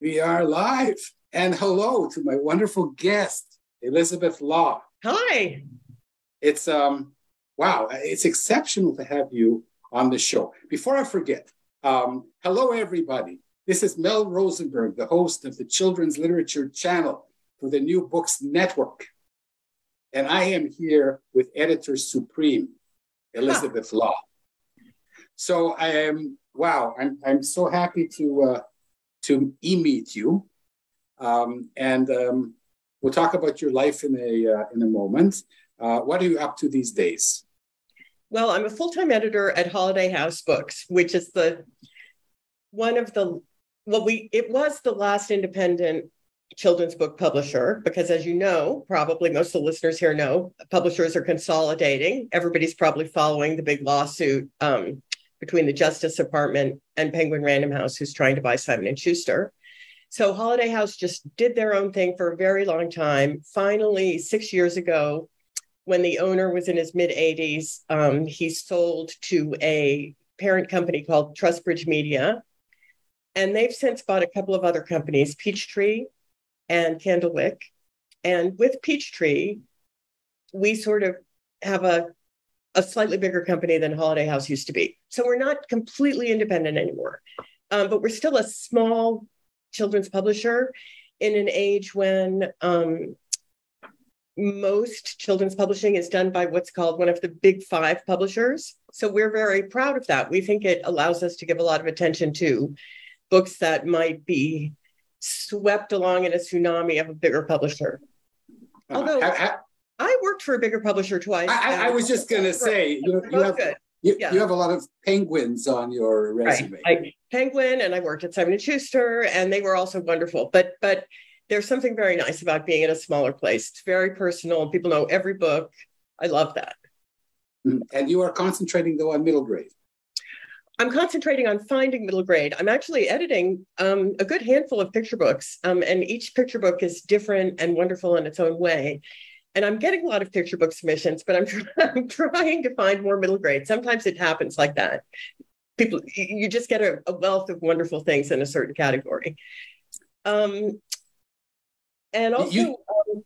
We are live. And hello to my wonderful guest, Elizabeth Law. Hi. It's um wow, it's exceptional to have you on the show. Before I forget, um, hello everybody. This is Mel Rosenberg, the host of the Children's Literature Channel for the New Books Network. And I am here with editor supreme, Elizabeth huh. Law. So I am wow, I'm I'm so happy to uh, to e-meet you. Um, and um, we'll talk about your life in a, uh, in a moment. Uh, what are you up to these days? Well, I'm a full-time editor at Holiday House Books, which is the one of the well, we it was the last independent children's book publisher because as you know probably most of the listeners here know publishers are consolidating everybody's probably following the big lawsuit um, between the Justice Department and Penguin Random House, who's trying to buy Simon and Schuster. So Holiday House just did their own thing for a very long time. Finally, six years ago, when the owner was in his mid 80s, um, he sold to a parent company called Trustbridge Media. And they've since bought a couple of other companies, Peachtree and Candlewick. And with Peachtree, we sort of have a a slightly bigger company than Holiday House used to be. So we're not completely independent anymore, um, but we're still a small children's publisher in an age when um, most children's publishing is done by what's called one of the big five publishers. So we're very proud of that. We think it allows us to give a lot of attention to books that might be swept along in a tsunami of a bigger publisher. Uh, Although, I worked for a bigger publisher twice. I, I was just going to say, you, you have, you, yeah. you, have a lot of penguins on your resume. Right. I, Penguin, and I worked at Simon and Schuster, and they were also wonderful. But but there's something very nice about being in a smaller place. It's very personal, people know every book. I love that. Mm, and you are concentrating though on middle grade. I'm concentrating on finding middle grade. I'm actually editing um, a good handful of picture books, um, and each picture book is different and wonderful in its own way and I'm getting a lot of picture book submissions, but I'm, I'm trying to find more middle grade. Sometimes it happens like that. People, you just get a, a wealth of wonderful things in a certain category. Um, and also, you, um,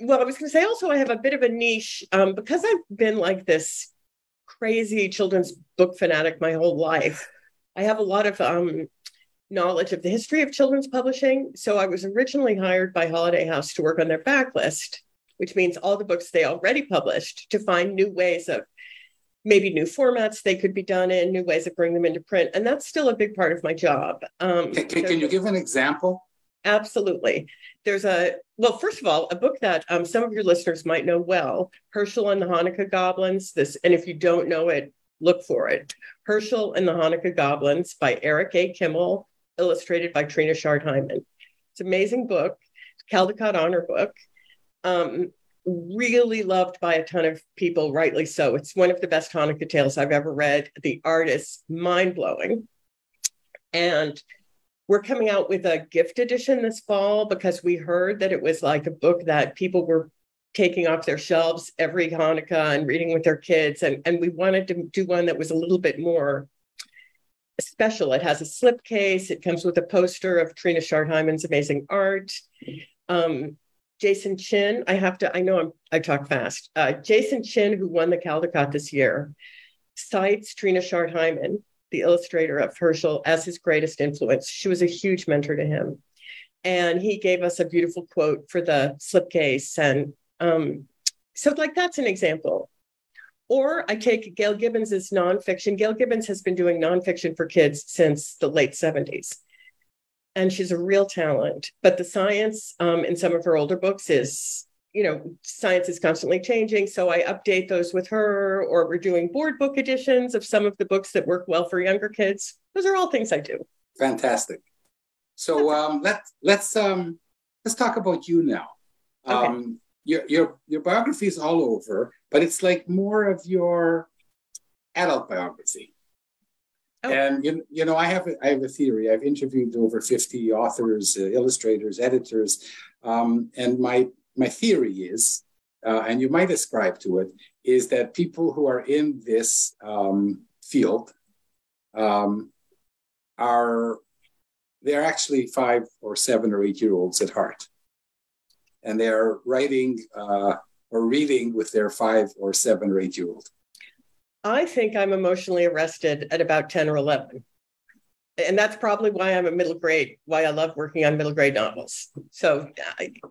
well, I was going to say also, I have a bit of a niche um, because I've been like this crazy children's book fanatic my whole life. I have a lot of um, knowledge of the history of children's publishing. So I was originally hired by Holiday House to work on their backlist which means all the books they already published, to find new ways of maybe new formats they could be done in, new ways of bringing them into print. And that's still a big part of my job. Um, can, can, can you give an example? Absolutely. There's a, well, first of all, a book that um, some of your listeners might know well Herschel and the Hanukkah Goblins. This, and if you don't know it, look for it. Herschel and the Hanukkah Goblins by Eric A. Kimmel, illustrated by Trina Schart Hyman. It's an amazing book, Caldecott Honor book um, really loved by a ton of people, rightly so. It's one of the best Hanukkah tales I've ever read. The art is mind blowing. And we're coming out with a gift edition this fall because we heard that it was like a book that people were taking off their shelves every Hanukkah and reading with their kids. And, and we wanted to do one that was a little bit more special. It has a slipcase, it comes with a poster of Trina Schart Hyman's amazing art. Um, Jason Chin, I have to, I know I'm, I talk fast. Uh, Jason Chin, who won the Caldecott this year, cites Trina Schart Hyman, the illustrator of Herschel, as his greatest influence. She was a huge mentor to him. And he gave us a beautiful quote for the slipcase. And um, so, like, that's an example. Or I take Gail Gibbons's nonfiction. Gail Gibbons has been doing nonfiction for kids since the late 70s and she's a real talent. But the science um, in some of her older books is, you know, science is constantly changing. So I update those with her, or we're doing board book editions of some of the books that work well for younger kids. Those are all things I do. Fantastic. So um, let's let's um, let's talk about you now. Okay. Um, your your your biography is all over, but it's like more of your adult biography. And you, you know, I have a, I have a theory. I've interviewed over fifty authors, uh, illustrators, editors, um, and my my theory is, uh, and you might ascribe to it, is that people who are in this um, field um, are they're actually five or seven or eight year olds at heart, and they're writing uh, or reading with their five or seven or eight year old. I think I'm emotionally arrested at about 10 or 11. And that's probably why I'm a middle grade, why I love working on middle grade novels. So,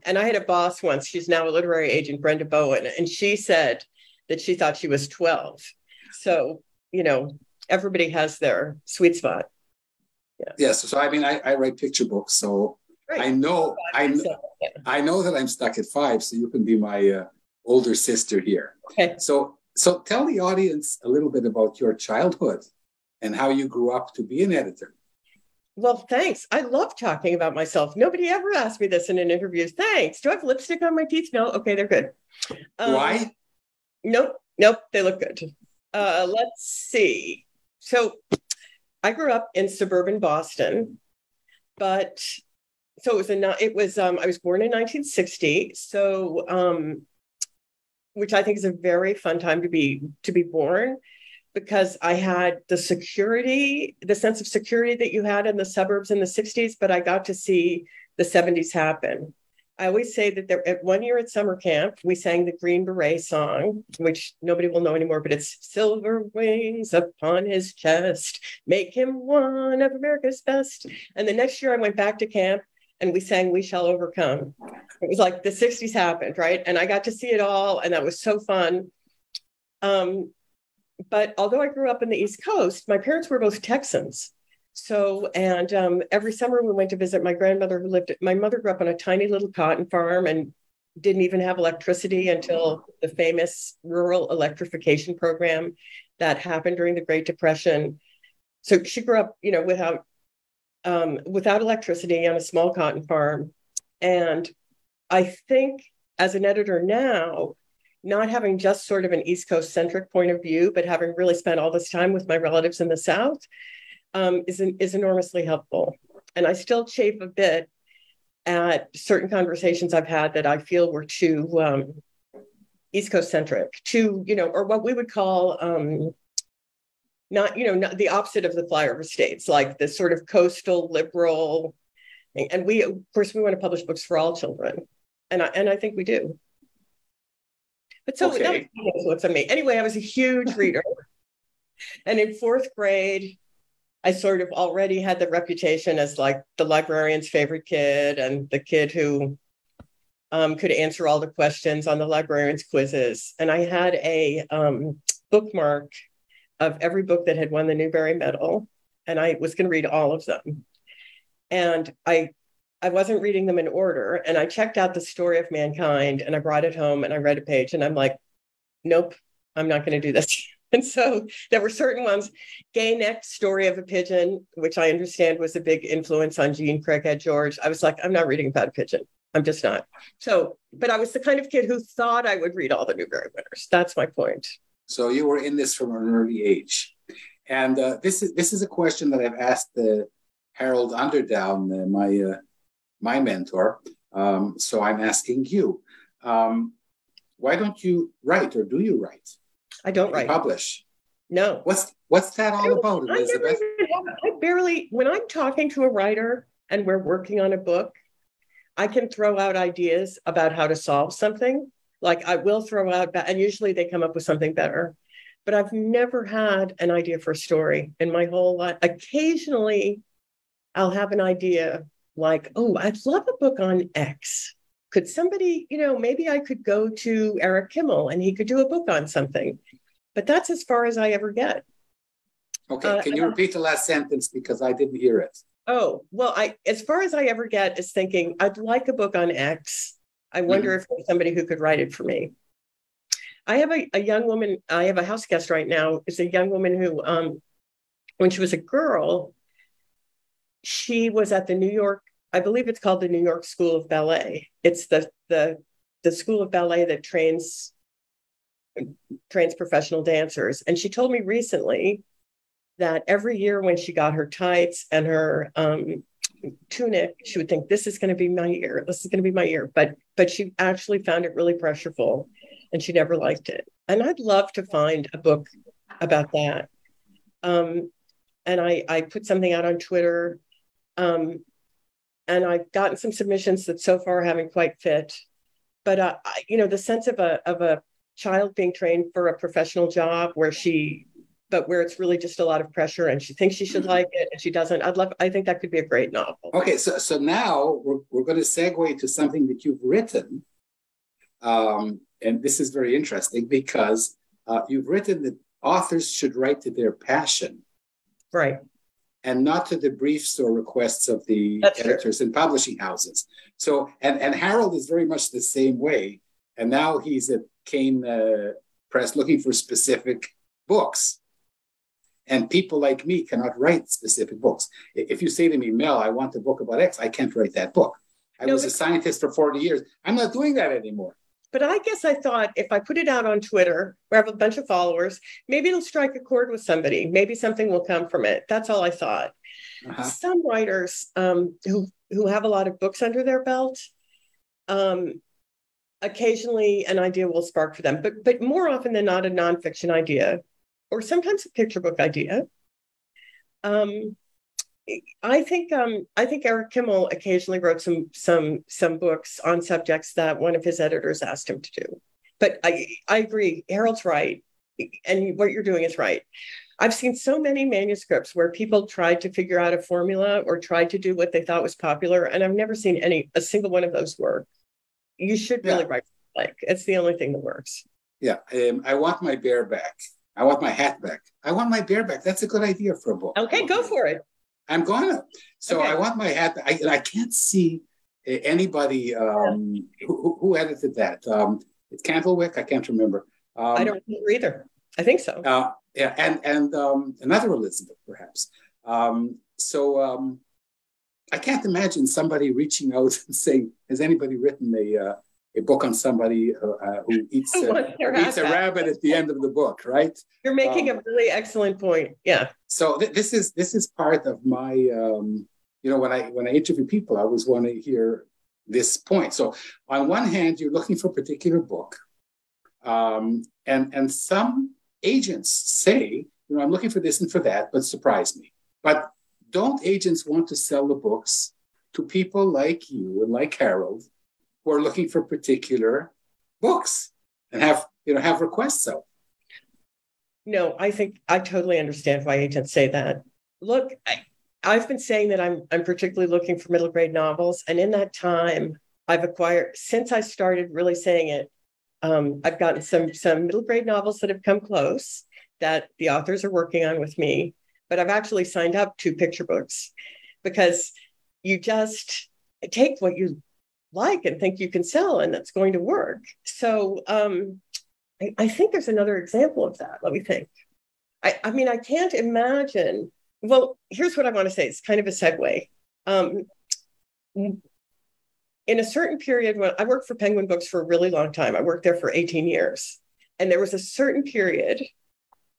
and I had a boss once, she's now a literary agent, Brenda Bowen, and she said that she thought she was 12. So, you know, everybody has their sweet spot. Yeah. Yes. So, I mean, I, I write picture books. So right. I know, I, know, I know that I'm stuck at five. So you can be my uh, older sister here. Okay. So so tell the audience a little bit about your childhood and how you grew up to be an editor. Well, thanks. I love talking about myself. Nobody ever asked me this in an interview. Thanks. Do I have lipstick on my teeth? No. Okay, they're good. Um, Why? Nope. Nope. They look good. Uh, let's see. So I grew up in suburban Boston, but so it was a it was um, I was born in 1960. So um, which I think is a very fun time to be to be born because I had the security, the sense of security that you had in the suburbs in the 60s, but I got to see the 70s happen. I always say that there at one year at summer camp, we sang the Green Beret song, which nobody will know anymore, but it's silver wings upon his chest, make him one of America's best. And the next year I went back to camp and we sang We Shall Overcome. It was like the 60s happened, right? And I got to see it all, and that was so fun. Um, but although I grew up in the East Coast, my parents were both Texans. So, and um, every summer we went to visit my grandmother who lived, my mother grew up on a tiny little cotton farm and didn't even have electricity until the famous rural electrification program that happened during the Great Depression. So she grew up, you know, without um, without electricity on a small cotton farm. And I think as an editor now, not having just sort of an East Coast centric point of view, but having really spent all this time with my relatives in the South um, is, is enormously helpful. And I still chafe a bit at certain conversations I've had that I feel were too um, East Coast centric, too, you know, or what we would call um, not you know not the opposite of the flyover states like the sort of coastal liberal thing. and we of course we want to publish books for all children and i and i think we do but so okay. that was influence on me anyway i was a huge reader and in fourth grade i sort of already had the reputation as like the librarian's favorite kid and the kid who um, could answer all the questions on the librarian's quizzes and i had a um, bookmark of every book that had won the Newbery Medal, and I was going to read all of them. And I I wasn't reading them in order, and I checked out the story of mankind, and I brought it home, and I read a page, and I'm like, nope, I'm not going to do this. And so there were certain ones, Gay Neck Story of a Pigeon, which I understand was a big influence on Jean Craighead George. I was like, I'm not reading about a pigeon. I'm just not. So, but I was the kind of kid who thought I would read all the Newbery winners. That's my point. So you were in this from an early age. And uh, this is this is a question that I've asked the Harold Underdown, uh, my uh, my mentor. Um, so I'm asking you, um, why don't you write, or do you write? I don't write. Publish. No. What's what's that all about, Elizabeth? I, I barely. When I'm talking to a writer and we're working on a book, I can throw out ideas about how to solve something. Like I will throw out, and usually they come up with something better. But I've never had an idea for a story in my whole life. Occasionally, I'll have an idea like, oh, I'd love a book on X. Could somebody, you know, maybe I could go to Eric Kimmel and he could do a book on something. But that's as far as I ever get. Okay, uh, can you repeat the last sentence because I didn't hear it? Oh, well, I as far as I ever get is thinking I'd like a book on X. I wonder mm-hmm. if there's somebody who could write it for me. I have a, a young woman, I have a house guest right now, is a young woman who um when she was a girl, she was at the New York, I believe it's called the New York School of Ballet. It's the the the school of ballet that trains trains professional dancers. And she told me recently that every year when she got her tights and her um, tunic, she would think, "This is going to be my year. This is going to be my year." But but she actually found it really pressureful, and she never liked it. And I'd love to find a book about that. Um, and I I put something out on Twitter, um, and I've gotten some submissions that so far haven't quite fit. But uh, you know, the sense of a of a child being trained for a professional job where she but where it's really just a lot of pressure and she thinks she should like it and she doesn't i'd love i think that could be a great novel. Okay so so now we're, we're going to segue to something that you've written um, and this is very interesting because uh, you've written that authors should write to their passion. Right. And not to the briefs or requests of the That's editors true. and publishing houses. So and and harold is very much the same way. And now he's at Kane uh, Press looking for specific books. And people like me cannot write specific books. If you say to me, Mel, I want a book about X, I can't write that book. I no, was a scientist for 40 years. I'm not doing that anymore. But I guess I thought if I put it out on Twitter, where I have a bunch of followers, maybe it'll strike a chord with somebody. Maybe something will come from it. That's all I thought. Uh-huh. Some writers um, who who have a lot of books under their belt, um, occasionally an idea will spark for them, but but more often than not, a nonfiction idea, or sometimes a picture book idea. Um, I think um, I think Eric Kimmel occasionally wrote some some some books on subjects that one of his editors asked him to do. But I I agree, Harold's right, and what you're doing is right. I've seen so many manuscripts where people tried to figure out a formula or tried to do what they thought was popular, and I've never seen any a single one of those work. You should really yeah. write like it's the only thing that works. Yeah, um, I want my bear back. I want my hat back. I want my bear back. That's a good idea for a book. Okay, go for it. I'm gonna. So okay. I want my hat. I, I can't see anybody um, who, who, edited that. Um, it's Candlewick. I can't remember. Um, I don't remember either. I think so. Uh, yeah, and and um, another Elizabeth, perhaps. Um, so um, I can't imagine somebody reaching out and saying, "Has anybody written a uh, a book on somebody uh, uh who eats, uh, eats a rabbit at the end of the book?" Right? You're making um, a really excellent point. Yeah. So th- this is this is part of my, um, you know, when I when I interview people, I always want to hear this point. So on one hand, you're looking for a particular book, um, and and some agents say, you know, I'm looking for this and for that, but surprise me. But don't agents want to sell the books to people like you and like Harold who are looking for particular books and have you know have requests out? No, I think I totally understand why agents say that. Look, I, I've been saying that I'm I'm particularly looking for middle grade novels, and in that time, I've acquired since I started really saying it. Um, I've gotten some some middle grade novels that have come close that the authors are working on with me but I've actually signed up to picture books because you just take what you like and think you can sell and that's going to work. So um, I, I, think there's another example of that. Let me think. I, I, mean, I can't imagine. Well, here's what I want to say. It's kind of a segue. Um, in a certain period when I worked for Penguin Books for a really long time, I worked there for 18 years. And there was a certain period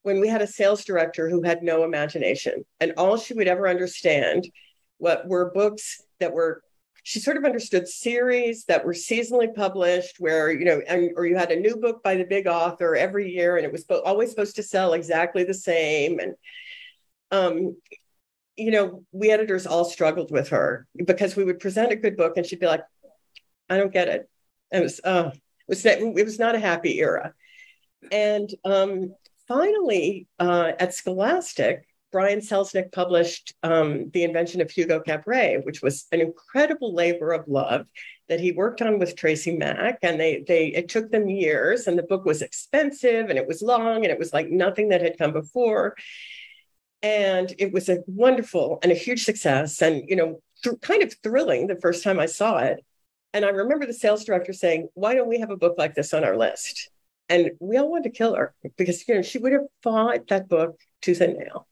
when we had a sales director who had no imagination and all she would ever understand what were books that were she sort of understood series that were seasonally published where you know and, or you had a new book by the big author every year and it was always supposed to sell exactly the same and um you know we editors all struggled with her because we would present a good book and she'd be like i don't get it. And it was uh it was it was not a happy era. And um finally uh at scholastic Brian Selznick published um, The Invention of Hugo Cabret, which was an incredible labor of love that he worked on with Tracy Mack. And they, they, it took them years, and the book was expensive and it was long and it was like nothing that had come before. And it was a wonderful and a huge success, and you know, th- kind of thrilling the first time I saw it. And I remember the sales director saying, "Why don't we have a book like this on our list?" And we all wanted to kill her because you know she would have fought that book tooth and nail.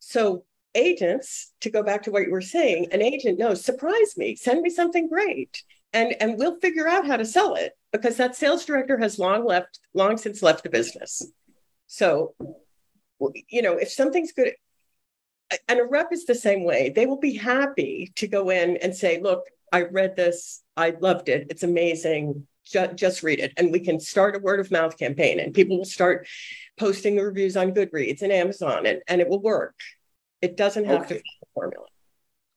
So agents, to go back to what you were saying, an agent knows, surprise me, send me something great. And, and we'll figure out how to sell it because that sales director has long left, long since left the business. So, you know, if something's good, and a rep is the same way, they will be happy to go in and say, look, I read this, I loved it, it's amazing. Just, just read it. And we can start a word of mouth campaign and people will start posting the reviews on Goodreads and Amazon, and, and it will work. It doesn't have okay. to be the formula.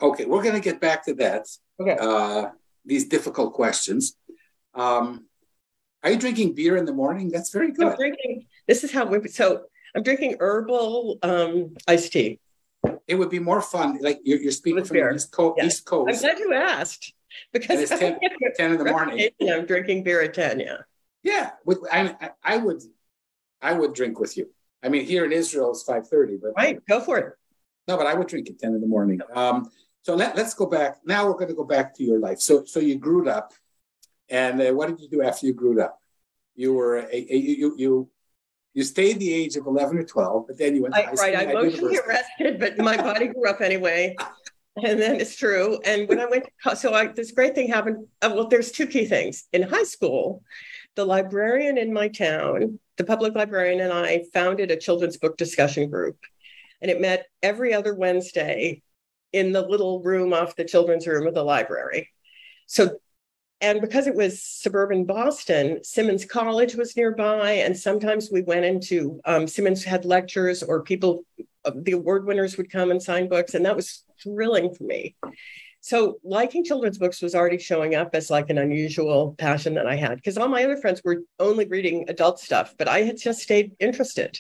Okay, we're going to get back to that. Okay. Uh, these difficult questions. Um, are you drinking beer in the morning? That's very good. I'm drinking. This is how we. So I'm drinking herbal um, iced tea. It would be more fun. Like you're, you're speaking With from beer. the East Coast. Yeah. East Coast. I'm glad you asked because it's 10, 10 in the morning. I'm drinking beer at 10. Yeah. Yeah. I, I would I would drink with you. I mean, here in Israel it's five thirty, but right, go for it. No, but I would drink at ten in the morning. Um, so let, us go back. Now we're going to go back to your life. So so you grew up, and uh, what did you do after you grew up? You were a, a, you you you stayed the age of eleven or twelve, but then you went. I, right, I emotionally arrested, but my body grew up anyway. and then it's true. And when I went, to, so I, this great thing happened. Uh, well, there's two key things in high school. The librarian in my town the public librarian and I founded a children's book discussion group. And it met every other Wednesday in the little room off the children's room of the library. So, and because it was suburban Boston, Simmons College was nearby. And sometimes we went into, um, Simmons had lectures or people, uh, the award winners would come and sign books. And that was thrilling for me. So liking children's books was already showing up as like an unusual passion that I had because all my other friends were only reading adult stuff, but I had just stayed interested.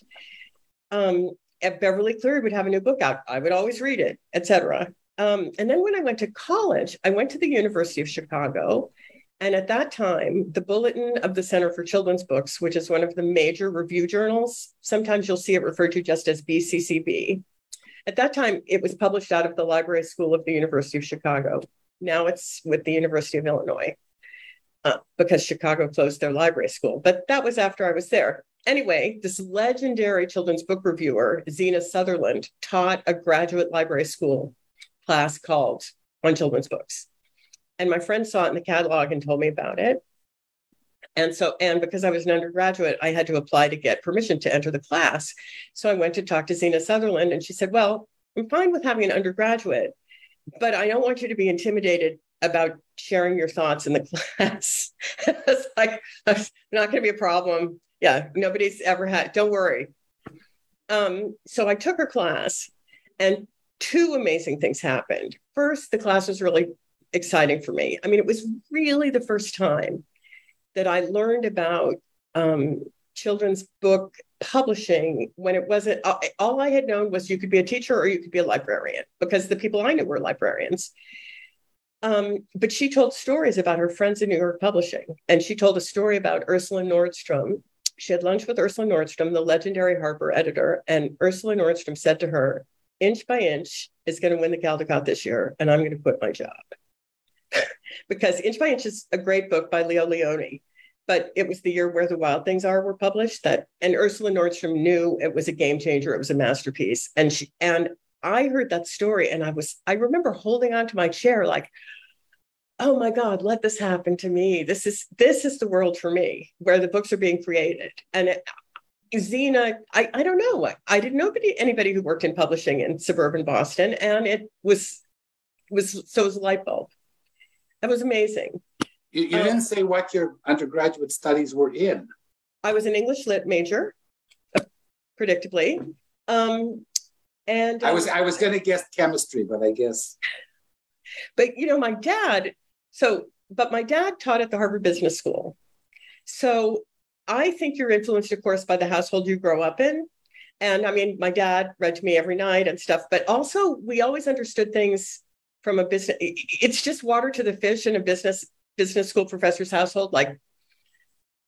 Um, at Beverly Cleary would have a new book out. I would always read it, etc. Um, and then when I went to college, I went to the University of Chicago. And at that time, the Bulletin of the Center for Children's Books, which is one of the major review journals, sometimes you'll see it referred to just as BCCB, at that time, it was published out of the Library School of the University of Chicago. Now it's with the University of Illinois uh, because Chicago closed their library school. But that was after I was there. Anyway, this legendary children's book reviewer, Zena Sutherland, taught a graduate library school class called On Children's Books. And my friend saw it in the catalog and told me about it. And so, and because I was an undergraduate, I had to apply to get permission to enter the class. So I went to talk to Zena Sutherland, and she said, Well, I'm fine with having an undergraduate, but I don't want you to be intimidated about sharing your thoughts in the class. it's like, not going to be a problem. Yeah, nobody's ever had, don't worry. Um, so I took her class, and two amazing things happened. First, the class was really exciting for me. I mean, it was really the first time that I learned about um, children's book publishing when it wasn't all I had known was you could be a teacher or you could be a librarian because the people I knew were librarians. Um, but she told stories about her friends in New York publishing, and she told a story about Ursula Nordstrom. She had lunch with Ursula Nordstrom, the legendary Harper editor, and Ursula Nordstrom said to her, "Inch by inch is going to win the Caldecott this year, and I'm going to quit my job." Because Inch by Inch is a great book by Leo Lionni. But it was the year where the Wild Things Are were published that, and Ursula Nordstrom knew it was a game changer. It was a masterpiece, and she and I heard that story, and I was I remember holding on to my chair like, oh my God, let this happen to me. This is this is the world for me where the books are being created, and it, Zena, I, I don't know. I, I didn't know anybody, anybody who worked in publishing in suburban Boston, and it was was so it was a light bulb. That was amazing. You, you um, didn't say what your undergraduate studies were in. I was an English lit major, predictably. Um, and I was I was going to guess chemistry, but I guess. But you know, my dad. So, but my dad taught at the Harvard Business School. So I think you're influenced, of course, by the household you grow up in. And I mean, my dad read to me every night and stuff, but also we always understood things from a business. It's just water to the fish in a business business school professor's household. Like,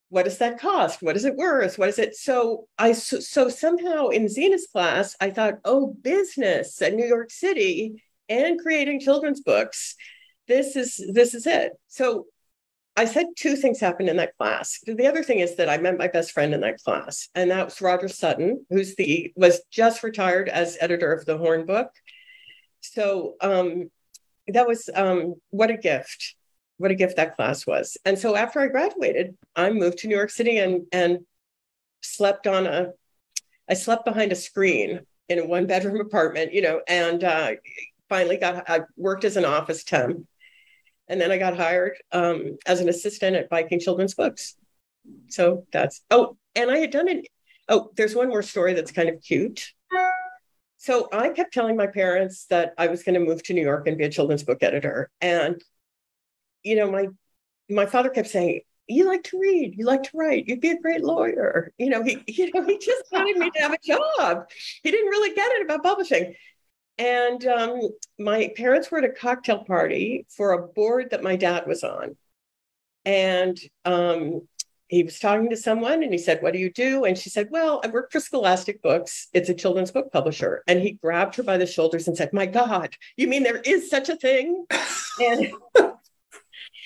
what does that cost? What is it worth? What is it? So I so, so somehow in Zena's class, I thought, oh, business at New York City and creating children's books. This is this is it. So I said two things happened in that class. The other thing is that I met my best friend in that class, and that was Roger Sutton, who's the was just retired as editor of the Horn Book. So um, that was um, what a gift, what a gift that class was. And so after I graduated, I moved to New York City and and slept on a, I slept behind a screen in a one bedroom apartment, you know, and uh, finally got I worked as an office temp and then I got hired um, as an assistant at Viking Children's Books. So that's oh, and I had done it. Oh, there's one more story that's kind of cute. So I kept telling my parents that I was going to move to New York and be a children's book editor, and you know my my father kept saying, "You like to read, you like to write, you'd be a great lawyer." You know, he you know he just wanted me to have a job. He didn't really get it about publishing. And um, my parents were at a cocktail party for a board that my dad was on. And um, he was talking to someone and he said, What do you do? And she said, Well, I work for Scholastic Books. It's a children's book publisher. And he grabbed her by the shoulders and said, My God, you mean there is such a thing? and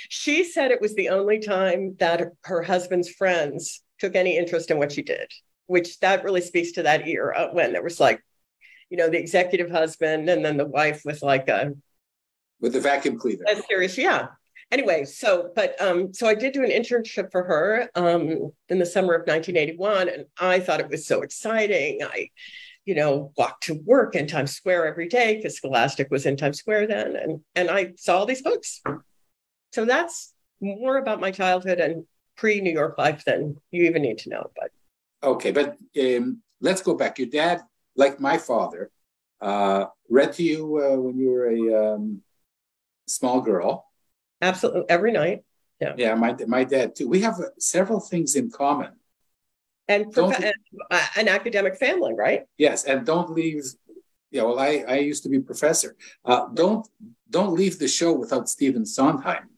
she said it was the only time that her husband's friends took any interest in what she did, which that really speaks to that era when there was like you know, the executive husband and then the wife with like a with the vacuum cleaner. A serious, yeah. Anyway, so but um, so I did do an internship for her um in the summer of 1981, and I thought it was so exciting. I, you know, walked to work in Times Square every day because Scholastic was in Times Square then, and and I saw all these books. So that's more about my childhood and pre New York life than you even need to know. But okay, but um, let's go back. Your dad like my father, uh, read to you uh, when you were a um, small girl. Absolutely, every night. Yeah. Yeah, my my dad too. We have uh, several things in common. And, prof- and uh, an academic family, right? Yes, and don't leave. Yeah, well, I I used to be professor. Uh, don't don't leave the show without Stephen Sondheim.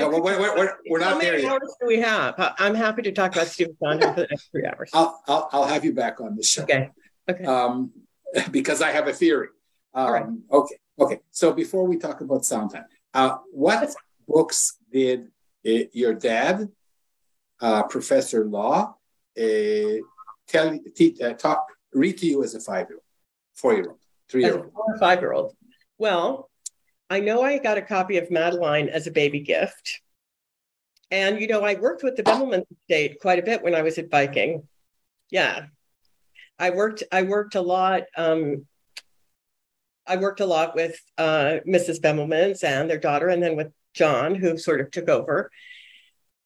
No, we're, we're, we're, we're not there yet. hours do we have? I'm happy to talk about Stephen Sondheim for the next three hours. I'll, I'll, I'll have you back on the show. Okay. Okay. Um, because I have a theory. Um, All right. Okay. Okay. So before we talk about Sondheim, uh, what books did uh, your dad, uh, Professor Law, uh, tell te- uh, talk read to you as a five year old, four year old, three year old, five year old? Well, I know I got a copy of Madeline as a baby gift. And, you know, I worked with the Bemelman estate quite a bit when I was at Viking. Yeah. I worked, I worked a lot. Um, I worked a lot with uh, Mrs. Bemelmans and their daughter, and then with John, who sort of took over.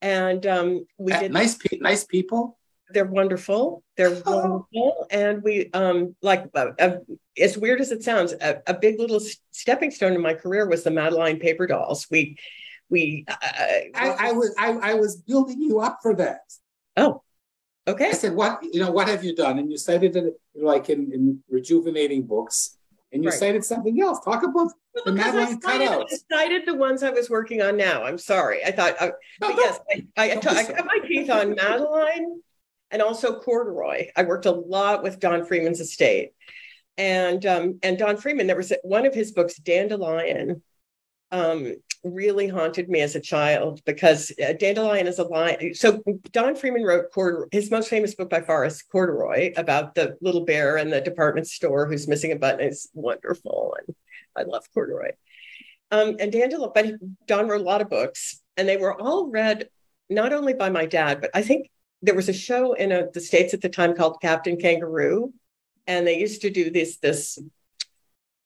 And um, we uh, did nice, pe- nice people they're wonderful. They're oh. wonderful, and we um like uh, uh, as weird as it sounds, a, a, big little stepping stone in my career was the Madeline paper dolls. We we uh, I, I, was I, I was building you up for that. Oh, okay. I said, what you know, what have you done? And you cited it like in, in rejuvenating books, and you right. cited something else. Talk about the Madeline I cited, cutouts. I cited the ones I was working on now. I'm sorry. I thought, uh, no, yes, I, I, I, I cut my teeth on Madeline and also corduroy. I worked a lot with Don Freeman's estate. And um, and Don Freeman, there was one of his books, Dandelion, um, really haunted me as a child because uh, Dandelion is a line. So Don Freeman wrote corduroy. His most famous book by far is Corduroy, about the little bear in the department store who's missing a button. It's wonderful, and I love Corduroy. Um, and Dandelion, but Don wrote a lot of books, and they were all read not only by my dad, but I think there was a show in a, the states at the time called Captain Kangaroo, and they used to do this this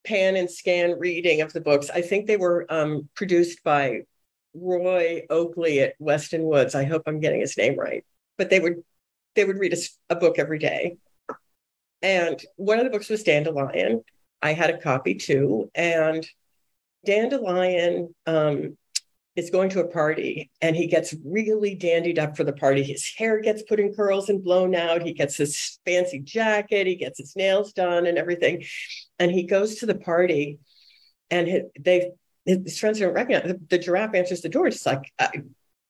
pan and scan reading of the books. I think they were um, produced by Roy Oakley at Weston Woods. I hope I'm getting his name right. But they would they would read a, a book every day. And one of the books was Dandelion. I had a copy too. And Dandelion um, is going to a party and he gets really dandied up for the party. His hair gets put in curls and blown out. He gets his fancy jacket. He gets his nails done and everything. And he goes to the party and they his friends don't recognize the, the giraffe answers the door. It's like, I,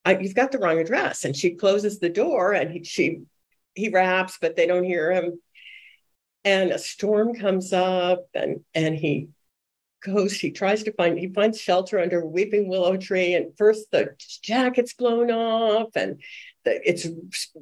I, you've got the wrong address. And she closes the door and he, she, he raps, but they don't hear him. And a storm comes up and, and he goes, he tries to find, he finds shelter under a weeping willow tree. And first the jacket's blown off and the, it's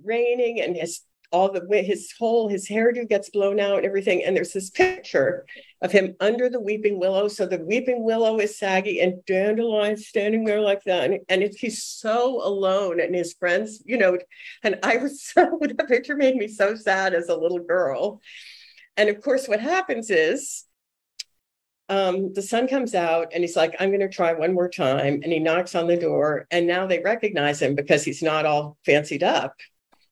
raining and his all the way his whole his hairdo gets blown out and everything and there's this picture of him under the weeping willow so the weeping willow is saggy and dandelion standing there like that and, and he's so alone and his friends you know and i was so that picture made me so sad as a little girl and of course what happens is um, the sun comes out and he's like, I'm going to try one more time. And he knocks on the door. And now they recognize him because he's not all fancied up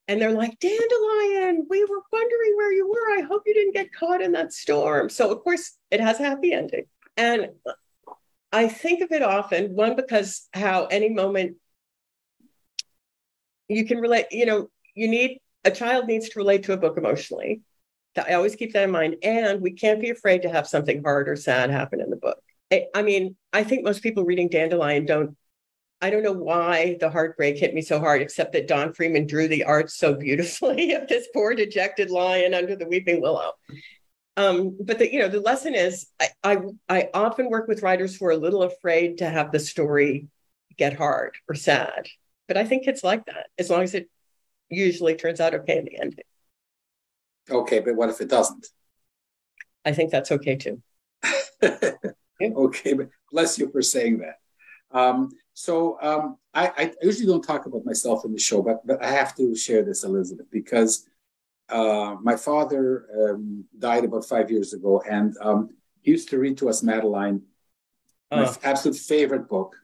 and they're like, Dandelion, we were wondering where you were. I hope you didn't get caught in that storm. So, of course, it has a happy ending. And I think of it often, one, because how any moment you can relate, you know, you need a child needs to relate to a book emotionally. I always keep that in mind. And we can't be afraid to have something hard or sad happen in the book. I mean, I think most people reading Dandelion don't I don't know why the heartbreak hit me so hard, except that Don Freeman drew the art so beautifully of this poor dejected lion under the weeping willow. Um, but the you know the lesson is I, I I often work with writers who are a little afraid to have the story get hard or sad. But I think it's like that as long as it usually turns out okay in the end. Okay, but what if it doesn't? I think that's okay too. okay, but bless you for saying that. Um, so um, I, I, usually don't talk about myself in the show, but, but I have to share this, Elizabeth, because uh, my father um, died about five years ago, and um, he used to read to us Madeline, my uh. absolute favorite book.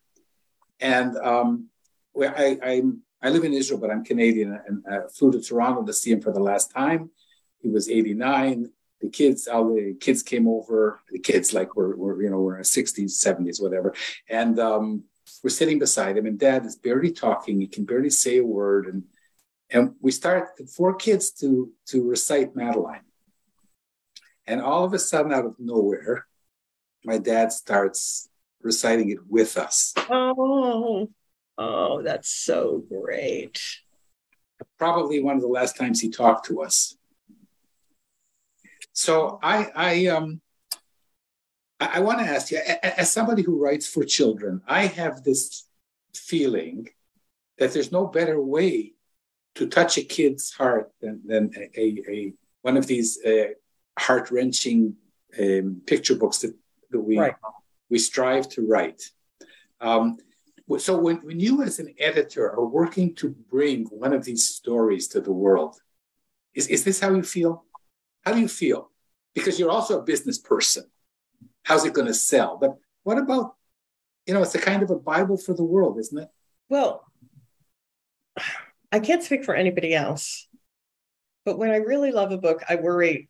And um, where I, I, I live in Israel, but I'm Canadian, and I flew to Toronto to see him for the last time. He was 89 the kids, all the kids came over. The kids, like we're, we're you know, we're in our 60s, 70s, whatever. And um, we're sitting beside him, and dad is barely talking. He can barely say a word. And and we start the four kids to to recite Madeline. And all of a sudden, out of nowhere, my dad starts reciting it with us. Oh, oh, that's so great. Probably one of the last times he talked to us. So I, I, um, I, I want to ask you, as somebody who writes for children, I have this feeling that there's no better way to touch a kid's heart than, than a, a, a one of these uh, heart wrenching um, picture books that, that we right. we strive to write. Um, so when, when you as an editor are working to bring one of these stories to the world, is, is this how you feel? How do you feel? Because you're also a business person. How's it going to sell? But what about, you know, it's a kind of a Bible for the world, isn't it? Well, I can't speak for anybody else. But when I really love a book, I worry,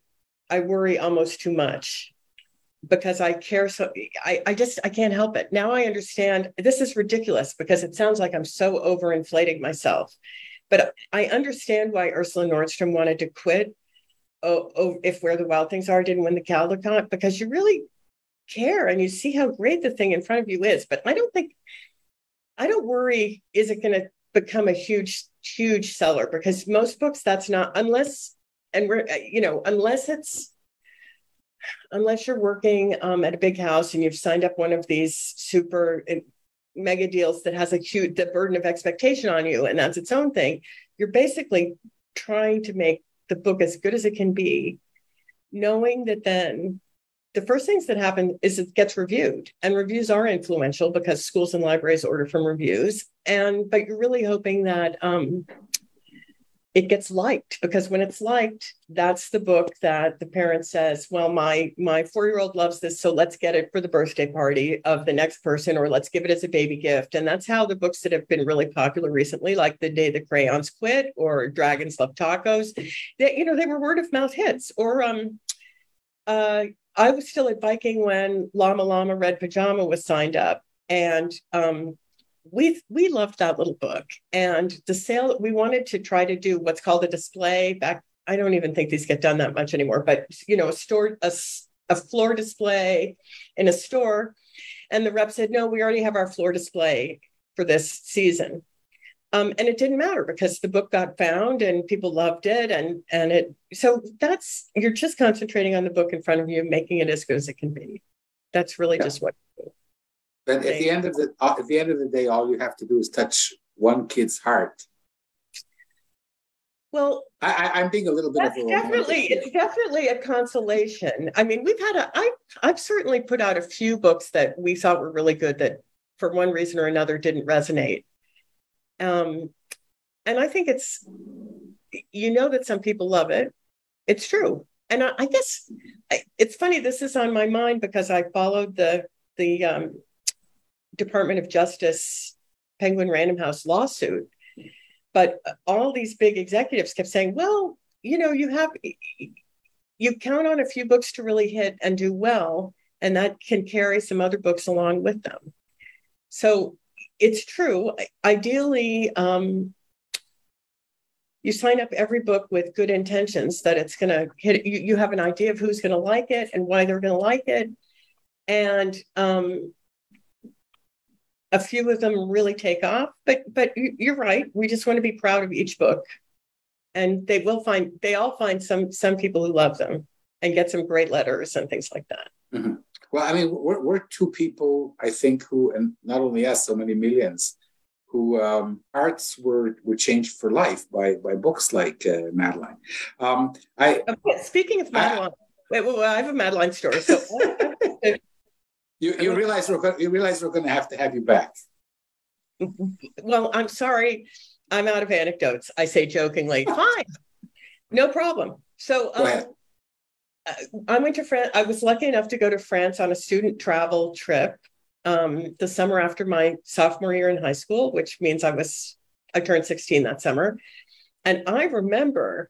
I worry almost too much because I care so I, I just I can't help it. Now I understand this is ridiculous because it sounds like I'm so overinflating myself. But I understand why Ursula Nordstrom wanted to quit oh, oh, if Where the Wild Things Are didn't win the Caldecott because you really care and you see how great the thing in front of you is. But I don't think, I don't worry, is it going to become a huge, huge seller? Because most books, that's not, unless, and we're, uh, you know, unless it's, unless you're working um, at a big house and you've signed up one of these super mega deals that has a huge the burden of expectation on you and that's its own thing you're basically trying to make the book as good as it can be, knowing that then the first things that happen is it gets reviewed. And reviews are influential because schools and libraries order from reviews. And but you're really hoping that um, it gets liked because when it's liked that's the book that the parent says well my my four year old loves this so let's get it for the birthday party of the next person or let's give it as a baby gift. And that's how the books that have been really popular recently like the day the crayons quit or dragons love tacos they, you know they were word of mouth hits. Or um uh i was still at viking when llama llama red pajama was signed up. And um we we loved that little book. And the sale we wanted to try to do what's called a display back i don't even think these get done that much anymore but you know a store a, a floor display in a store. And the rep said no we already have our floor display for this season. Um, and it didn't matter because the book got found and people loved it and and it so that's you're just concentrating on the book in front of you making it as good as it can be. That's really yeah. just what but at the end of the uh, at the end of the day, all you have to do is touch one kid's heart. Well, I, am being a little bit that's of a definitely it's definitely a consolation. I mean, we've had a I I've certainly put out a few books that we thought were really good that for one reason or another didn't resonate. Um, and I think it's you know that some people love it. It's true, and I, I guess I, it's funny. This is on my mind because I followed the the um, Department of Justice Penguin Random House lawsuit. But all these big executives kept saying, well, you know, you have, you count on a few books to really hit and do well, and that can carry some other books along with them. So it's true. Ideally, um, you sign up every book with good intentions that it's going to hit. You, you have an idea of who's going to like it and why they're going to like it. And um, a few of them really take off but but you're right. We just want to be proud of each book. And they will find they all find some some people who love them and get some great letters and things like that. Mm-hmm. well i mean we're, we're two people i think who and not only us so many millions who um, hearts were were changed for life by by books like uh, madeline. Um, i okay, speaking of madeline I, wait, wait, wait, I have a madeline story so You, you realize we're going, you realize we're going to have to have you back. Well, I'm sorry, I'm out of anecdotes. I say jokingly, fine, no problem. So um, I went to France. I was lucky enough to go to France on a student travel trip um, the summer after my sophomore year in high school, which means I was I turned 16 that summer, and I remember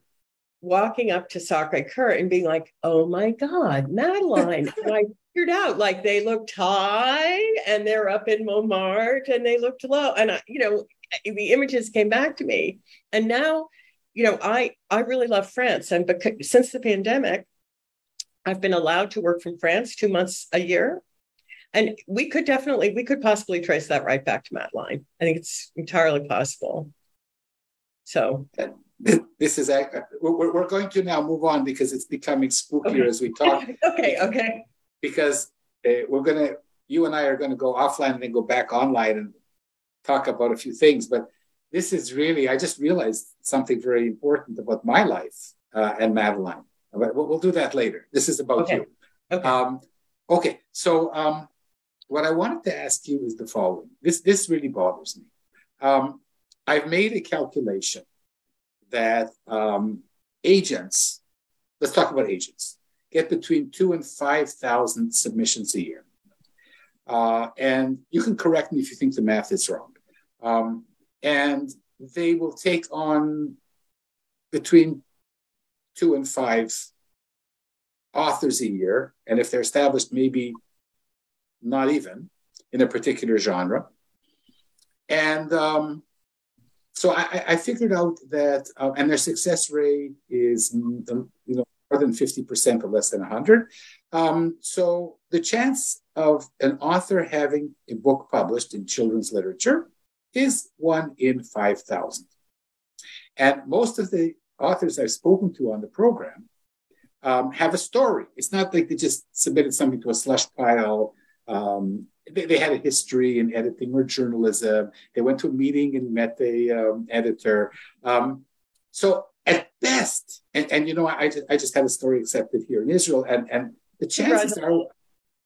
walking up to Sacre Coeur and being like, "Oh my God, Madeline!" I figured out like they looked high and they're up in Montmartre and they looked low. And I, you know, the images came back to me. And now, you know, I I really love France. And because since the pandemic, I've been allowed to work from France two months a year. And we could definitely, we could possibly trace that right back to Madeline. I think it's entirely possible. So this is uh, we're, we're going to now move on because it's becoming spookier okay. as we talk. okay, okay because uh, we're going to, you and I are going to go offline and then go back online and talk about a few things. But this is really, I just realized something very important about my life uh, and Madeline. But we'll, we'll, do that later. This is about okay. you. Okay. Um, okay. So, um, what I wanted to ask you is the following. This this really bothers me. Um, I've made a calculation that um, agents. Let's talk about agents get between two and 5,000 submissions a year. Uh, and you can correct me if you think the math is wrong. Um, and they will take on between two and five authors a year. And if they're established, maybe not even in a particular genre. And um, so I, I, figured out that, uh, and their success rate is, you know, than 50% or less than 100. Um, so the chance of an author having a book published in children's literature is one in 5,000. And most of the authors I've spoken to on the program um, have a story. It's not like they just submitted something to a slush pile. Um, they, they, had a history in editing or journalism. They went to a meeting and met the um, editor. Um, so best, and, and you know, I just, I just had a story accepted here in Israel, and, and the chances are,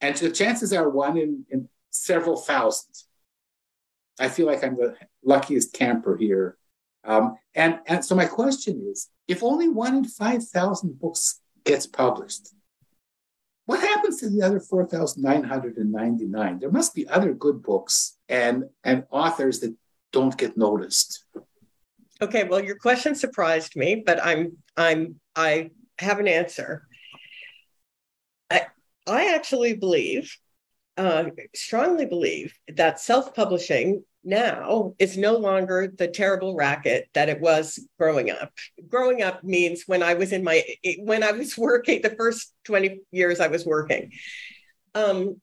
and the chances are one in, in several thousands. I feel like I'm the luckiest camper here Um, and, and so my question is, if only one in 5,000 books gets published, what happens to the other 4,999? There must be other good books and, and authors that don't get noticed. Okay, well, your question surprised me, but I'm I'm I have an answer. I I actually believe, uh, strongly believe that self-publishing now is no longer the terrible racket that it was growing up. Growing up means when I was in my when I was working the first 20 years I was working. Um,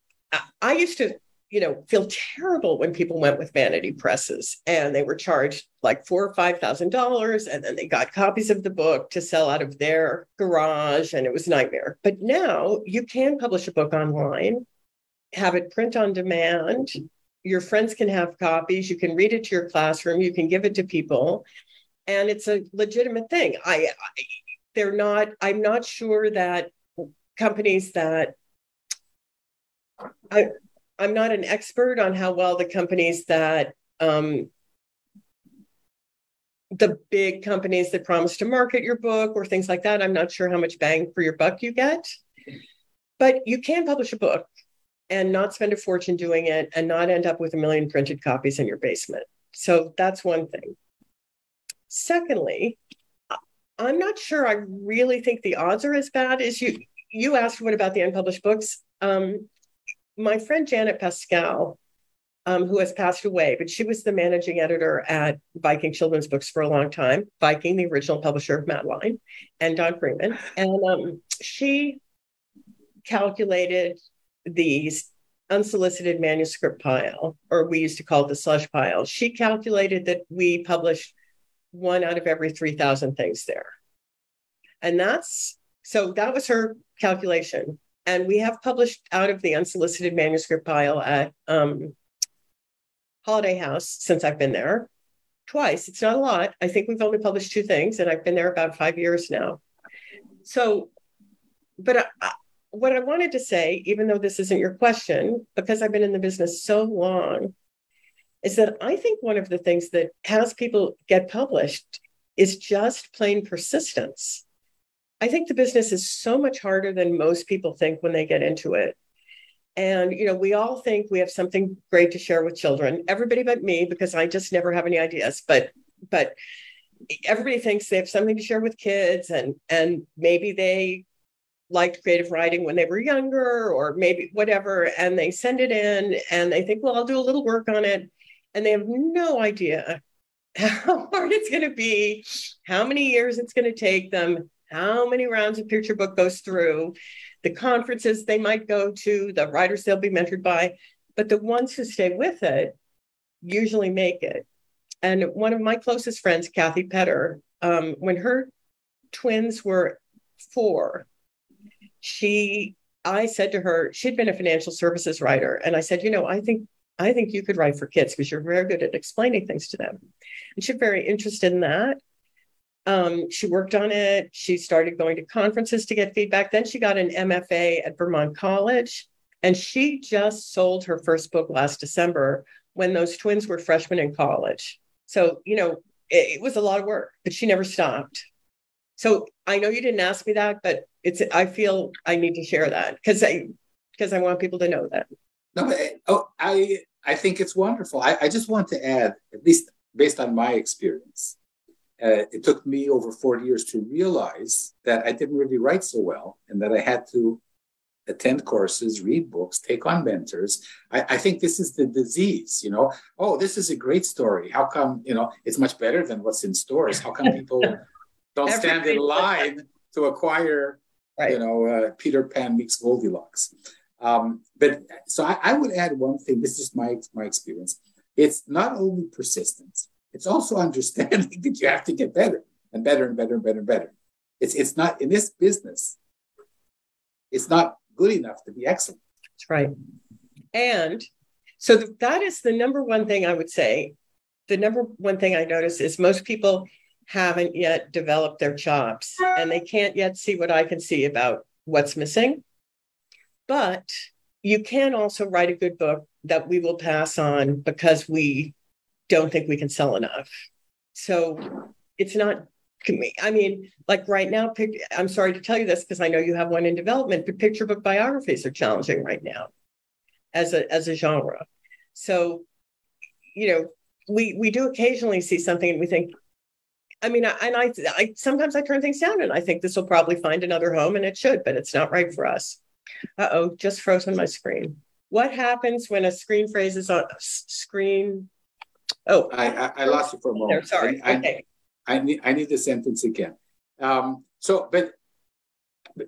I used to you know feel terrible when people went with vanity presses and they were charged like four or five thousand dollars and then they got copies of the book to sell out of their garage and it was nightmare. But now you can publish a book online have it print on demand. Your friends can have copies. You can read it to your classroom. You can give it to people. And it's a legitimate thing. I, I they're not i'm not sure that companies that I, I'm not an expert on how well the companies that um, the big companies that promise to market your book or things like that. I'm not sure how much bang for your buck you get, but you can publish a book and not spend a fortune doing it and not end up with a million printed copies in your basement. So that's one thing. Secondly, I'm not sure I really think the odds are as bad as you. You asked what about the unpublished books. Um, my friend Janet Pascal, um, who has passed away, but she was the managing editor at Viking Children's Books for a long time, Viking, the original publisher of Madeline, and Don Freeman. And um, she calculated these unsolicited manuscript pile, or we used to call it the slush pile. She calculated that we published one out of every 3,000 things there. And that's so that was her calculation. And we have published out of the unsolicited manuscript pile at um, Holiday House since I've been there twice. It's not a lot. I think we've only published two things, and I've been there about five years now. So, but I, I, what I wanted to say, even though this isn't your question, because I've been in the business so long, is that I think one of the things that has people get published is just plain persistence. I think the business is so much harder than most people think when they get into it. And, you know, we all think we have something great to share with children, everybody but me, because I just never have any ideas. But, but everybody thinks they have something to share with kids and, and maybe they liked creative writing when they were younger or maybe whatever. And they send it in and they think, well, I'll do a little work on it. And they have no idea how hard it's going to be, how many years it's going to take them, how many rounds a picture book goes through, the conferences they might go to, the writers they'll be mentored by. But the ones who stay with it usually make it. And one of my closest friends, Kathy Petter, um, when her twins were four, she I said to her, she'd been a financial services writer. And I said, you know, I think I think you could write for kids because you're very good at explaining things to them. And she's very interested in that. Um, she worked on it. She started going to conferences to get feedback. Then she got an MFA at Vermont College. And she just sold her first book last December when those twins were freshmen in college. So, you know, it, it was a lot of work, but she never stopped. So I know you didn't ask me that, but it's I feel I need to share that because I because I want people to know that. No, but, oh, I I think it's wonderful. I, I just want to add, at least based on my experience, uh, it took me over 40 years to realize that I didn't really write so well and that I had to attend courses, read books, take on mentors. I, I, think this is the disease, you know. Oh, this is a great story. How come, you know, it's much better than what's in stores? How come people don't stand in line to acquire, right. you know, uh, Peter Pan meets Goldilocks? Um, but so I, I would add one thing. This is my my experience. It's not only persistence it's also understanding that you have to get better and better and better and better and better. It's it's not in this business. It's not good enough to be excellent. That's right. And so that is the number one thing I would say. The number one thing I notice is most people haven't yet developed their chops and they can't yet see what I can see about what's missing. But you can also write a good book that we will pass on because we don't think we can sell enough. so it's not I mean, like right now, I'm sorry to tell you this because I know you have one in development, but picture book biographies are challenging right now as a as a genre. So, you know, we we do occasionally see something and we think, I mean, I, and I, I sometimes I turn things down and I think this will probably find another home and it should, but it's not right for us. Uh oh, just frozen my screen. What happens when a screen phrases on screen? Oh, I, I, I lost you for a moment. sorry. I, okay. I need I need the sentence again. Um, so, but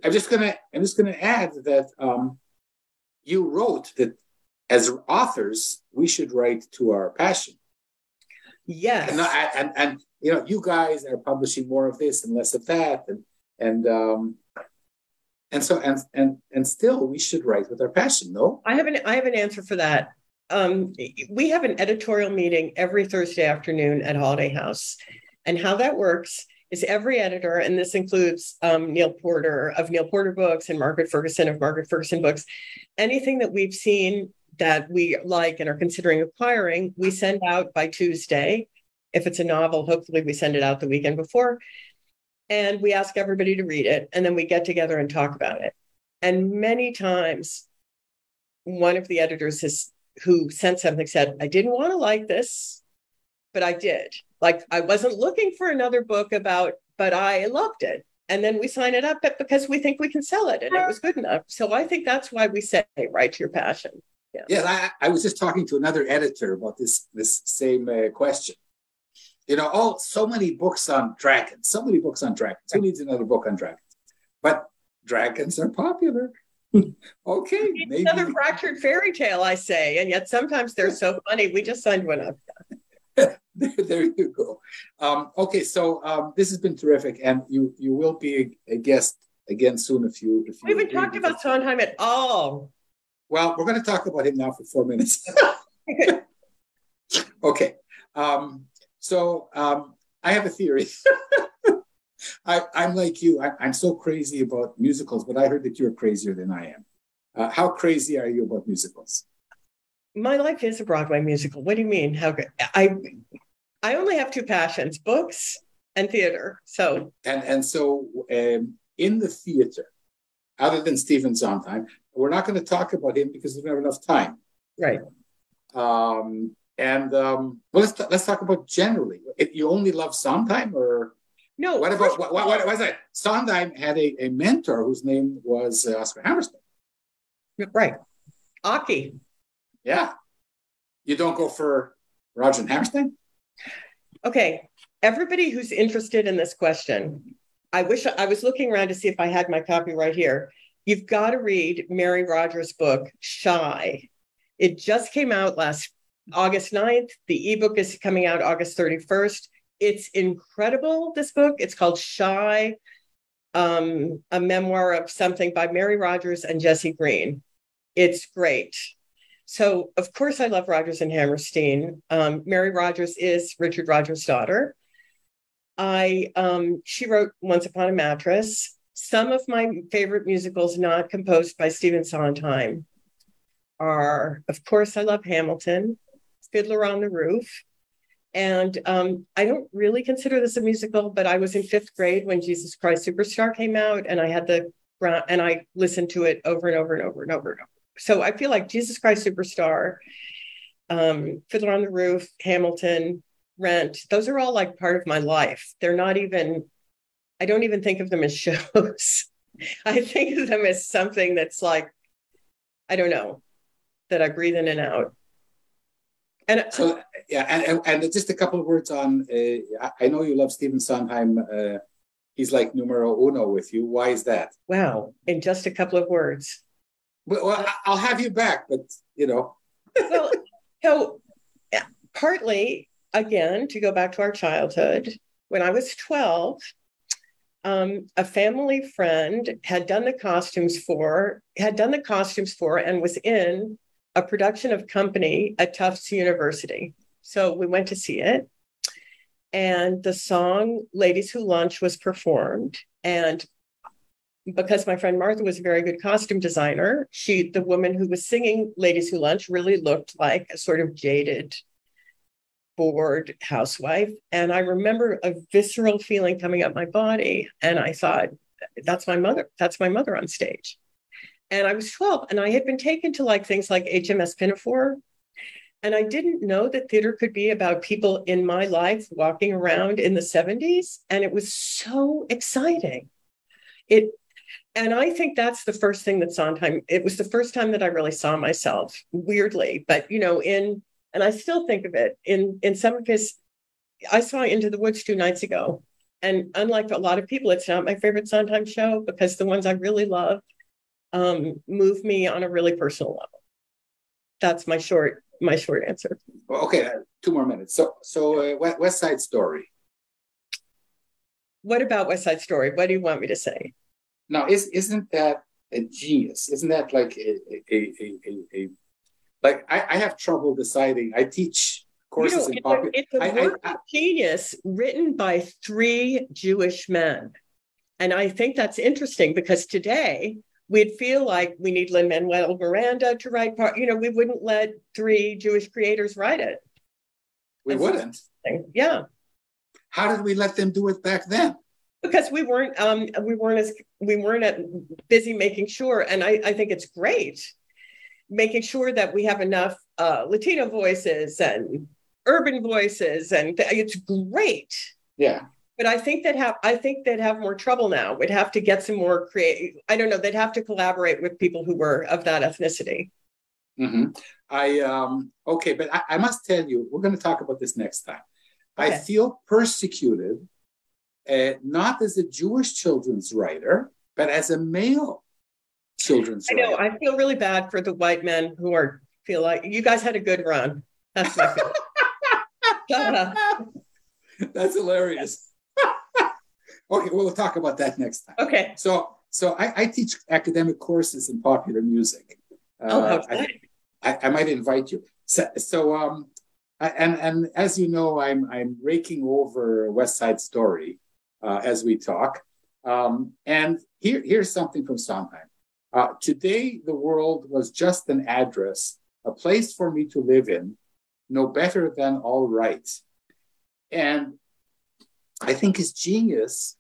I'm just gonna I'm just gonna add that um, you wrote that as authors we should write to our passion. Yes. And, and, and you know you guys are publishing more of this and less of that and and um, and so and and and still we should write with our passion. No. I have an I have an answer for that. Um, we have an editorial meeting every Thursday afternoon at Holiday House and how that works is every editor, and this includes um, Neil Porter of Neil Porter Books and Margaret Ferguson of Margaret Ferguson Books, anything that we've seen that we like and are considering acquiring, we send out by Tuesday. If it's a novel, hopefully we send it out the weekend before. And we ask everybody to read it, and then we get together and talk about it. And many times, one of the editors has who sent something said, I didn't want to like this, but I did. Like I wasn't looking for another book about, but I loved it. And then we sign it up because we think we can sell it and it was good enough. So I think that's why we say write to your passion. Yeah, yeah I, I, was just talking to another editor about this this same uh, question. You know, oh, so many books on dragons, so many books on dragons. Who needs another book on dragons? But dragons are popular. okay, maybe. another fractured fairy tale, I say, and yet sometimes they're so funny. We just signed one up. there you go. Um, okay, so um, this has been terrific, and you you will be a, a guest again soon if you if you. We haven't talked about Sondheim at all. Well, we're going to talk about him now for four minutes. okay, um, so um, I have a theory. I, am like you. I, am so crazy about musicals, but I heard that you're crazier than I am. Uh, how crazy are you about musicals? my life is a Broadway musical. What do you mean? How I I only have two passions: books and theater. So and and so um, in the theater, other than Stephen Sondheim, we're not going to talk about him because we don't have enough time. Right. Um, and um, well, let's let's talk about generally. If you only love Sondheim, or no? What about what, what, what was that? Sondheim had a, a mentor whose name was uh, Oscar Hammerstein. Right. Aki. Yeah. You don't go for Roger and Hammerstein? Okay. Everybody who's interested in this question, I wish I was looking around to see if I had my copy right here. You've got to read Mary Rodgers' book, Shy. It just came out last August 9th. The ebook is coming out August 31st. It's incredible, this book. It's called Shy, um, a memoir of something by Mary Rodgers and Jesse Green. It's great. So, of course, I love Rodgers and Hammerstein. Um, Mary Rodgers is Richard Rodgers' daughter. I um, she wrote Once Upon a Mattress. Some of my favorite musicals not composed by Stephen Sondheim are, of course, I love Hamilton, Fiddler on the Roof, and um, I don't really consider this a musical, but I was in fifth grade when Jesus Christ Superstar came out, and I had the and I listened to it over and over and over and over and over so I feel like Jesus Christ Superstar, um, Fiddler on the Roof, Hamilton, Rent, those are all like part of my life. They're not even, I don't even think of them as shows. I think of them as something that's like, I don't know, that I breathe in and out. And so, yeah, and, and, just a couple of words on. Uh, I know you love Stephen Sondheim. Uh, he's like numero uno with you. Why is that? Wow! In just a couple of words. Well, I'll have you back, but you know. well, so partly again to go back to our childhood. When I was twelve, um, a family friend had done the costumes for had done the costumes for and was in a production of Company at Tufts University. So we went to see it, and the song "Ladies Who Lunch" was performed, and because my friend Martha was a very good costume designer, she, the woman who was singing Ladies Who Lunch, really looked like a sort of jaded bored housewife. And I remember a visceral feeling coming up my body. And I thought, that's my mother. That's my mother on stage. And I was 12 and I had been taken to like things like HMS Pinafore. And I didn't know that theater could be about people in my life walking around in the 70s. And it was so exciting. It and I think that's the first thing that Sondheim, it was the first time that I really saw myself weirdly, but you know, in and I still think of it in in some of his I saw Into the Woods two nights ago. And unlike a lot of people, it's not my favorite Sondheim show because the ones I really love um, move me on a really personal level. That's my short my short answer. Okay, uh, two more minutes. So so uh, West Side Story. What about West Side Story? What do you want me to say? Now, is isn't that a genius? Isn't that like a a a, a, a like I, I, have trouble deciding. I teach courses you know, in It's a, it's a work I, I, of genius written by three Jewish men, and I think that's interesting because today we'd feel like we need Lin Manuel Miranda to write part. You know, we wouldn't let three Jewish creators write it. We that's wouldn't. Yeah. How did we let them do it back then? Because we weren't um, we weren't as we weren't at busy making sure, and I, I think it's great making sure that we have enough uh, Latino voices and urban voices, and it's great. Yeah. But I think that have I think they'd have more trouble now. We'd have to get some more create. I don't know. They'd have to collaborate with people who were of that ethnicity. Mm-hmm. I um okay, but I, I, must tell you, we're going to talk about this next time. Okay. I feel persecuted, uh, not as a Jewish children's writer, but as a male children's. I know. Writer. I feel really bad for the white men who are feel like you guys had a good run. That's my feeling. That's hilarious. Okay, well, we'll talk about that next time. Okay. So, so I, I teach academic courses in popular music. Oh, uh, I, I, I, might invite you. So, so um, I, and and as you know, I'm I'm raking over West Side Story uh, as we talk. Um, and here here's something from Sondheim. Uh, today, the world was just an address, a place for me to live in, no better than all right. And I think his genius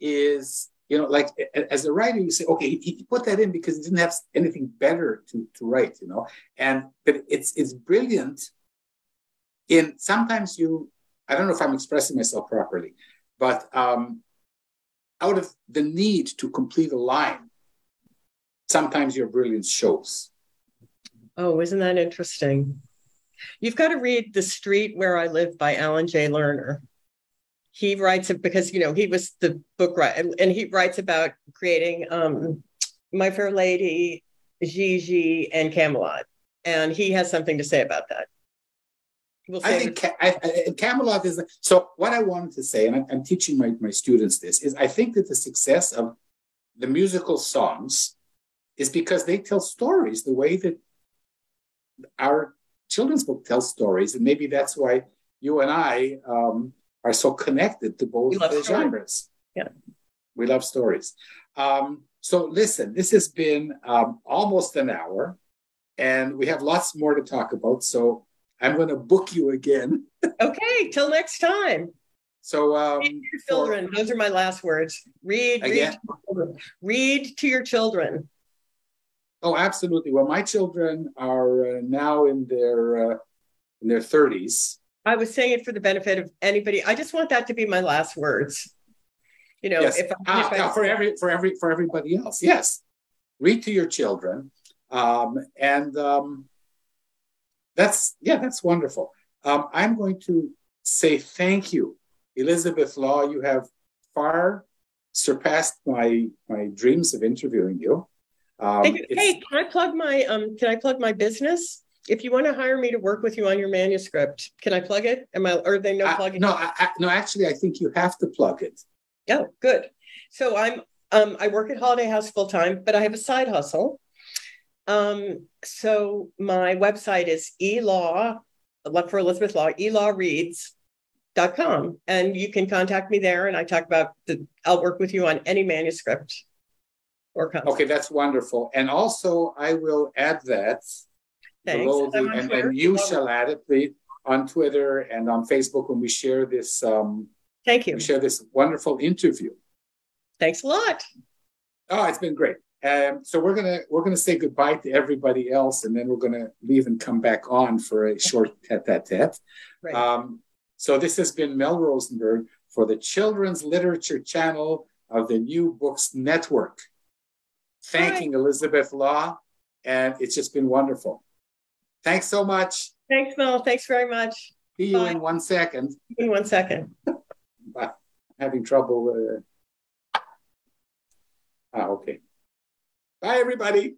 is, you know, like as a writer, you say, okay, he, put that in because he didn't have anything better to, to write, you know. And but it's it's brilliant. In sometimes you, I don't know if I'm expressing myself properly, but um, out of the need to complete a line, sometimes your brilliance shows. Oh, isn't that interesting? You've got to read The Street Where I Live by Alan J. Lerner. He writes because, you know, he was the book writer and he writes about creating um, My Fair Lady, Gigi, and Camelot. And he has something to say about that. We'll I think Ca- I, I, Camelot is so. What I wanted to say, and I'm, I'm teaching my, my students this, is I think that the success of the musical songs is because they tell stories the way that our children's book tells stories. And maybe that's why you and I um, are so connected to both the genres. Yeah. We love stories. Um, so listen, this has been um, almost an hour and we have lots more to talk about. So I'm going to book you again. okay, till next time. So um, read to your children. For, Those are my last words. Read, again? read, read to your children. Oh, absolutely. Well, my children are uh, now in their uh, in their thirties. I was saying it for the benefit of anybody. I just want that to be my last words. You know, yes. if, ah, if I, for every for every for everybody else, yes. Read to your children, um, and um, that's yeah, that's wonderful. Um, I'm going to say thank you, Elizabeth Law. You have far surpassed my my dreams of interviewing you. Um, hey, can I plug my um? Can I plug my business? If you want to hire me to work with you on your manuscript, can I plug it? Am I? Or are they no plugging? No, I, no. Actually, I think you have to plug it. Oh, good. So I'm um I work at Holiday House full time, but I have a side hustle. Um, so my website is elaw, look for Elizabeth Law, elawreads.com. And you can contact me there and I talk about the I'll work with you on any manuscript or Okay, that's wonderful. And also, I will add that below the, and, you shall add it, please. on Twitter and on Facebook when we share this. Um, Thank you. We share this wonderful interview. Thanks a lot. Oh, it's been great. Um, so we're gonna we're gonna say goodbye to everybody else, and then we're gonna leave and come back on for a short tete-a-tete. Right. Um, so this has been Mel Rosenberg for the Children's Literature Channel of the New Books Network. Thanking Elizabeth Law, and it's just been wonderful. Thanks so much. Thanks, Mel. Thanks very much. See you Bye. in one second. In one second. Bye. Having trouble. Uh... Ah, okay. Bye, everybody.